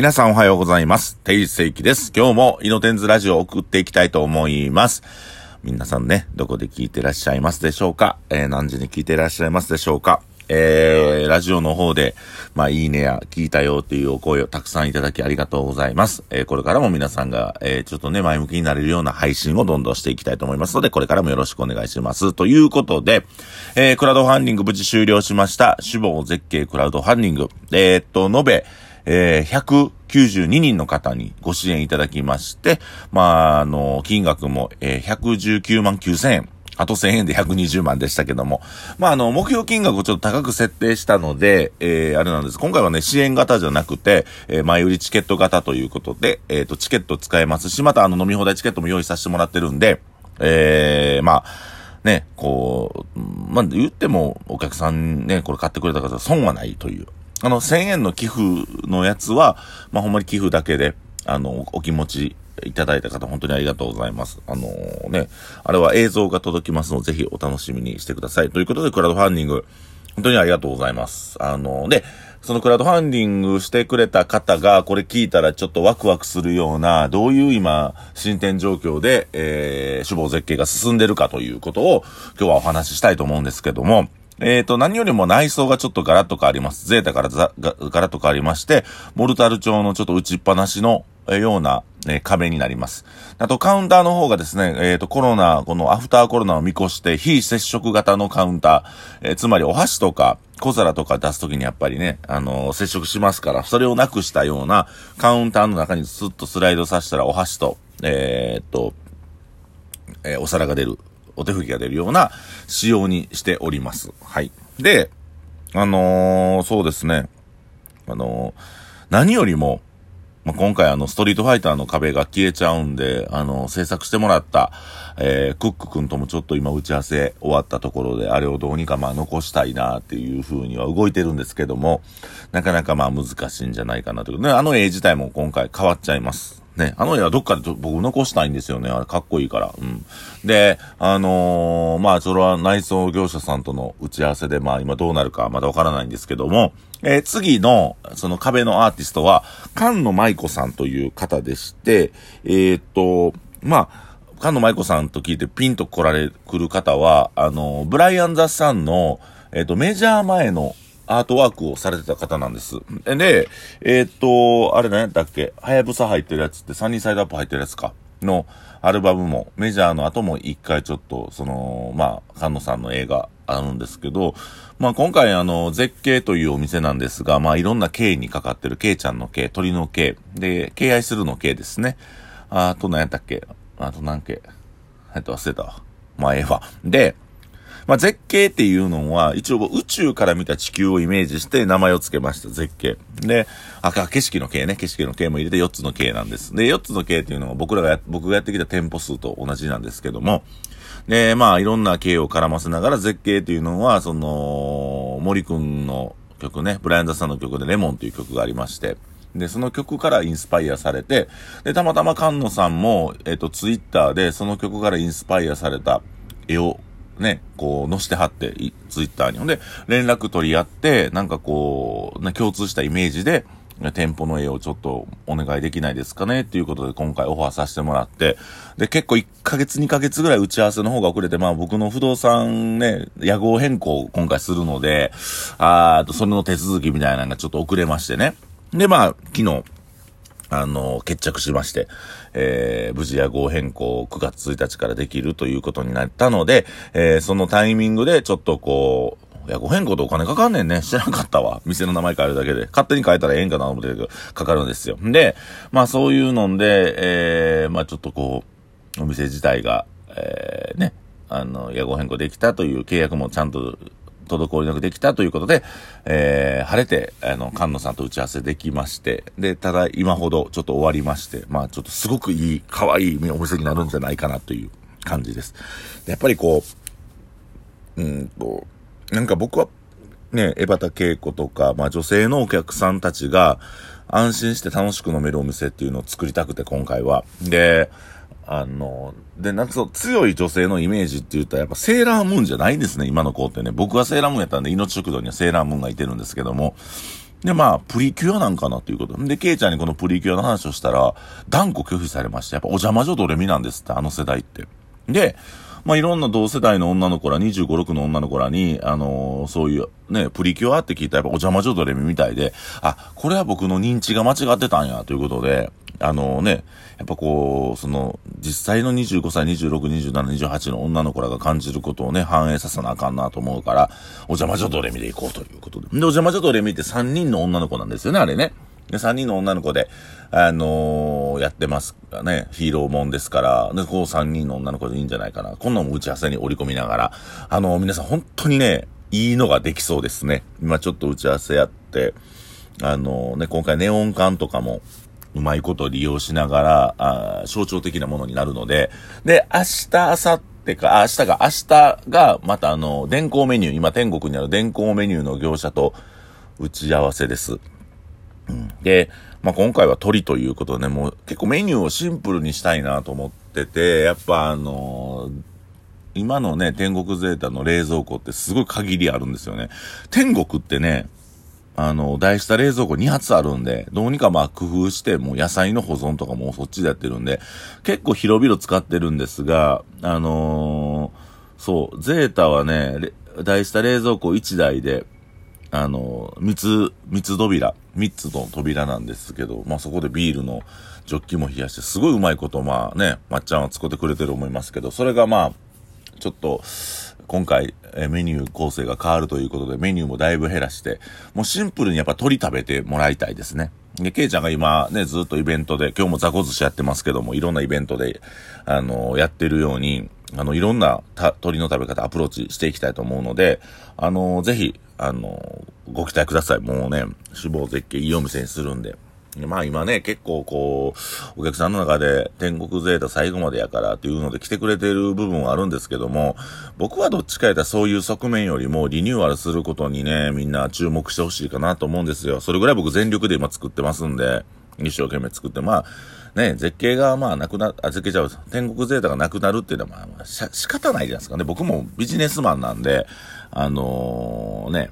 皆さんおはようございます。定時世紀です。今日もイノテンズラジオを送っていきたいと思います。皆さんね、どこで聞いてらっしゃいますでしょうか？えー、何時に聞いてらっしゃいますでしょうか？えー、ラジオの方で、まあ、いいねや、聞いたよっていうお声をたくさんいただきありがとうございます。えー、これからも皆さんが、えー、ちょっとね、前向きになれるような配信をどんどんしていきたいと思いますので、これからもよろしくお願いします。ということで、えー、クラウドファンディング無事終了しました。死亡絶景クラウドファンディング。えー、っと、延べ、えー、192人の方にご支援いただきまして、まあ、あの、金額も、えー、119万9000円。あと1000円で120万でしたけども。まあ、あの、目標金額をちょっと高く設定したので、えー、あれなんです。今回はね、支援型じゃなくて、えー、前売りチケット型ということで、えっ、と、チケット使えますし、またあの、飲み放題チケットも用意させてもらってるんで、えー、まあ、ね、こう、まあ、言っても、お客さんね、これ買ってくれた方は損はないという。あの、1000円の寄付のやつは、まあ、ほんまに寄付だけで、あの、お気持ちいただいた方、本当にありがとうございます。あのー、ね、あれは映像が届きますので、ぜひお楽しみにしてください。ということで、クラウドファンディング、本当にありがとうございます。あのー、で、そのクラウドファンディングしてくれた方が、これ聞いたらちょっとワクワクするような、どういう今、進展状況で、えー、死亡絶景が進んでるかということを、今日はお話ししたいと思うんですけども、えっ、ー、と、何よりも内装がちょっとガラッと変わります。ゼータからザガガラッと変わりまして、モルタル調のちょっと打ちっぱなしのような、ね、壁になります。あと、カウンターの方がですね、えっ、ー、と、コロナ、このアフターコロナを見越して、非接触型のカウンター、えー、つまりお箸とか、小皿とか出すときにやっぱりね、あの、接触しますから、それをなくしたようなカウンターの中にスッとスライドさせたらお箸と、えっと、えお皿が出る。お手拭きが出るような仕様にしております。はい。で、あのー、そうですね。あのー、何よりも、まあ、今回あの、ストリートファイターの壁が消えちゃうんで、あの、制作してもらった、えー、クック君ともちょっと今打ち合わせ終わったところで、あれをどうにかまあ残したいなっていう風には動いてるんですけども、なかなかまあ難しいんじゃないかなという。ね、あの絵自体も今回変わっちゃいます。ね、あの絵はどっかで僕残したいんですよね。あれかっこいいから。うん。で、あのー、まあ、それは内装業者さんとの打ち合わせで、まあ今どうなるかまだわからないんですけども、えー、次の、その壁のアーティストは、菅野舞子さんという方でして、えー、っと、まあ、菅野舞子さんと聞いてピンと来られ、来る方は、あの、ブライアン・ザ・サンの、えっと、メジャー前のアートワークをされてた方なんです。で、えー、っと、あれ何やったっけ？はやぶさ入ってるやつってサニーサイドアップ入ってるやつか？のアルバムも、メジャーの後も一回ちょっと、その、まあ、菅野さんの映画あるんですけど、まあ今回あの、絶景というお店なんですが、まあいろんな景にかかってる、景ちゃんの景、鳥の景、で、敬愛するの景ですね。あと何やったっけ？あと何景えっと忘れたわ。まあええわ。で、まあ、絶景っていうのは、一応宇宙から見た地球をイメージして名前を付けました、絶景。で、あ、景色の景ね、景色の景も入れて4つの景なんです。で、4つの景っていうのは僕らが、僕がやってきた店舗数と同じなんですけども、で、まあ、いろんな景を絡ませながら絶景っていうのは、その、森くんの曲ね、ブライアンザさんの曲でレモンという曲がありまして、で、その曲からインスパイアされて、で、たまたま菅野さんも、えっ、と、ツイッターでその曲からインスパイアされた絵をね、こう、載してはって、ツイッターに。ほんで、連絡取り合って、なんかこう、ね、共通したイメージで、店舗の絵をちょっとお願いできないですかねっていうことで今回オファーさせてもらって、で、結構1ヶ月2ヶ月ぐらい打ち合わせの方が遅れて、まあ僕の不動産ね、屋号変更を今回するので、あーと、それの手続きみたいなのがちょっと遅れましてね。で、まあ、昨日、あの、決着しまして、えー、無事屋号変更9月1日からできるということになったので、えー、そのタイミングでちょっとこう、屋号変更とお金かかんねんね。知らなかったわ。店の名前変えるだけで。勝手に変えたらええんかなと思ってるけど、かかるんですよ。で、まあそういうので、えー、まあちょっとこう、お店自体が、えー、ね、あの、屋号変更できたという契約もちゃんと滞りなくできたということで、えー、晴れて、あの、菅野さんと打ち合わせできまして、で、ただ今ほどちょっと終わりまして、まあちょっとすごくいい、可愛いお店になるんじゃないかなという感じです。でやっぱりこう、うんと、なんか僕は、ね、江端恵子とか、まあ女性のお客さんたちが安心して楽しく飲めるお店っていうのを作りたくて今回は。で、あの、で、なんかそう、強い女性のイメージって言ったらやっぱセーラームーンじゃないんですね、今の子ってね。僕はセーラームーンやったんで、命食堂にはセーラームーンがいてるんですけども。で、まあ、プリキュアなんかなということ。で、ケイちゃんにこのプリキュアの話をしたら、断固拒否されまして、やっぱお邪魔女ドレミなんですって、あの世代って。で、まあ、いろんな同世代の女の子ら、25、6の女の子らに、あのー、そういう、ね、プリキュアって聞いたらやっぱお邪魔女ドレミみたいで、あ、これは僕の認知が間違ってたんや、ということで、あのね、やっぱこう、その、実際の25歳、26、27、28の女の子らが感じることをね、反映させなあかんなと思うから、お邪魔女ドレミで行こうということで。で、お邪魔女ドレミって3人の女の子なんですよね、あれね。で、3人の女の子で、あのー、やってますかね。ヒーローもんですから、で、こう3人の女の子でいいんじゃないかな。こんなのも打ち合わせに織り込みながら、あのー、皆さん本当にね、いいのができそうですね。今ちょっと打ち合わせやって、あのー、ね、今回ネオン管とかも、うまいこと利用しながら、あ象徴的なものになるので、で、明日、明後日か、明日が、明日が、またあの、電光メニュー、今天国にある電光メニューの業者と打ち合わせです。うん、で、まあ、今回は鳥ということで、ね、もう結構メニューをシンプルにしたいなと思ってて、やっぱあのー、今のね、天国ゼータの冷蔵庫ってすごい限りあるんですよね。天国ってね、あの、大した冷蔵庫2発あるんで、どうにかまあ工夫して、もう野菜の保存とかもそっちでやってるんで、結構広々使ってるんですが、あのー、そう、ゼータはね、大した冷蔵庫1台で、あの、三つ、三つ扉、三つの扉なんですけど、まあそこでビールのジョッキも冷やして、すごいうまいことまあね、まっちゃんは使ってくれてる思いますけど、それがまあ、ちょっと、今回、えメニュー構成が変わるということで、メニューもだいぶ減らして、もうシンプルにやっぱ鳥食べてもらいたいですね。で、ケイちゃんが今ね、ずっとイベントで、今日も雑魚寿司やってますけども、いろんなイベントで、あの、やってるように、あの、いろんな鳥の食べ方、アプローチしていきたいと思うので、あの、ぜひ、あの、ご期待ください。もうね、死亡絶景いいお店にするんで。まあ今ね、結構こう、お客さんの中で天国ゼータ最後までやからっていうので来てくれてる部分はあるんですけども、僕はどっちか言ったらそういう側面よりもリニューアルすることにね、みんな注目してほしいかなと思うんですよ。それぐらい僕全力で今作ってますんで、一生懸命作って、まあ、ね、絶景がまあなくな、あ、絶景ちゃう、天国ゼータがなくなるっていうのはまあ、まあ、し仕方ないじゃないですかね。僕もビジネスマンなんで、あのー、ね、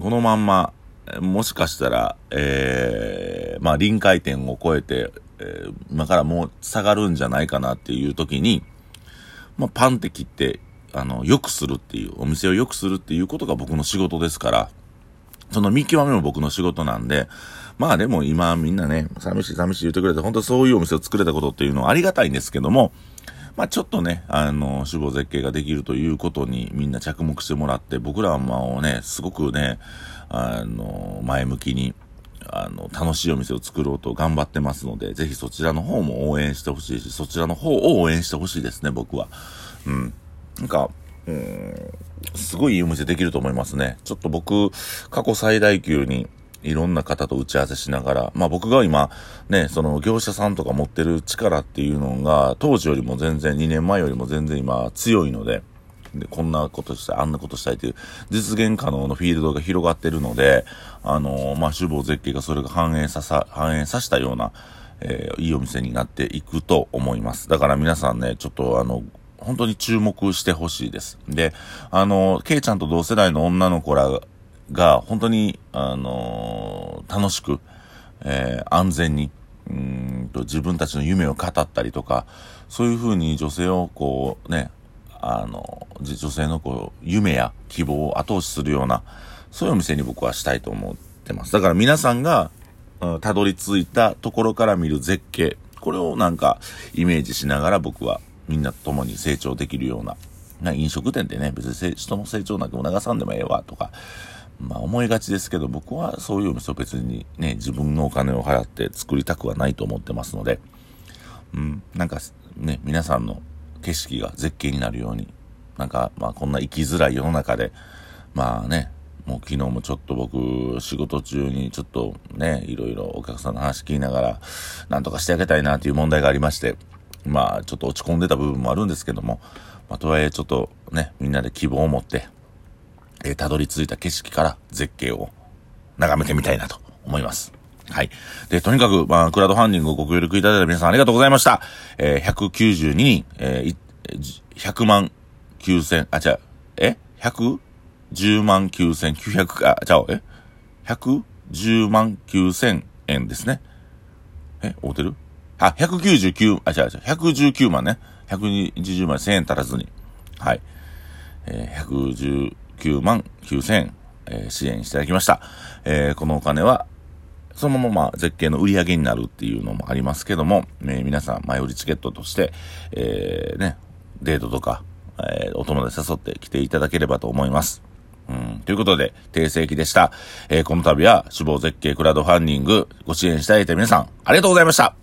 このまんま、もしかしたら、えー、まあ臨界点を超えて、えー、今からもう下がるんじゃないかなっていう時に、まあパンって切って、あの、良くするっていう、お店を良くするっていうことが僕の仕事ですから、その見極めも僕の仕事なんで、まあでも今みんなね、寂しい寂しい言ってくれて、本当そういうお店を作れたことっていうのはありがたいんですけども、まあちょっとね、あの、死亡絶景ができるということにみんな着目してもらって、僕らはまあね、すごくね、あの、前向きに、あの、楽しいお店を作ろうと頑張ってますので、ぜひそちらの方も応援してほしいし、そちらの方を応援してほしいですね、僕は。うん。なんか、うん、すごいいいお店できると思いますね。ちょっと僕、過去最大級に、いろんな方と打ち合わせしながら、まあ僕が今、ね、その業者さんとか持ってる力っていうのが、当時よりも全然、2年前よりも全然今強いので、で、こんなことしたい、あんなことしたいという実現可能のフィールドが広がってるので、あのー、まあ、主望絶景がそれが反映ささ、反映させたような、えー、いいお店になっていくと思います。だから皆さんね、ちょっとあの、本当に注目してほしいです。で、あの、ケイちゃんと同世代の女の子らが、本当に、あのー、楽しく、えー、安全に、うんと自分たちの夢を語ったりとか、そういうふうに女性をこうね、あの、女性のこう、夢や希望を後押しするような、そういうお店に僕はしたいと思ってます。だから皆さんが、たどり着いたところから見る絶景、これをなんかイメージしながら僕はみんなと共に成長できるような、な飲食店ってね、別に人の成長なんても流さんでもええわとか、まあ思いがちですけど、僕はそういうお店を別にね、自分のお金を払って作りたくはないと思ってますので、うん、なんかね、皆さんの景色が絶景になるように、なんか、まあこんな生きづらい世の中で、まあね、もう昨日もちょっと僕、仕事中にちょっとね、いろいろお客さんの話聞きながら、なんとかしてあげたいなという問題がありまして、まあちょっと落ち込んでた部分もあるんですけども、まあとはいえちょっとね、みんなで希望を持って、えー、たどり着いた景色から絶景を眺めてみたいなと思います。はい。で、とにかく、まあ、クラウドファンディングをご協力いただいた皆さんありがとうございました。えー、192人、えー、100万9000、あ、違う、え ?110 万9900、あ、ちゃう、え ?110 万9000円ですね。え、合うてるあ、199、あ、違う違う、119万ね。120万1000円足らずに。はい。えー、9万9000円、えー、支援していただきました。えー、このお金は、そのまま絶景の売り上げになるっていうのもありますけども、えー、皆さん前売りチケットとして、えー、ね、デートとか、えー、お友達誘って来ていただければと思います。うん。ということで、定世紀でした。えー、この度は、死亡絶景クラウドファンディングご支援いただいた皆さん、ありがとうございました。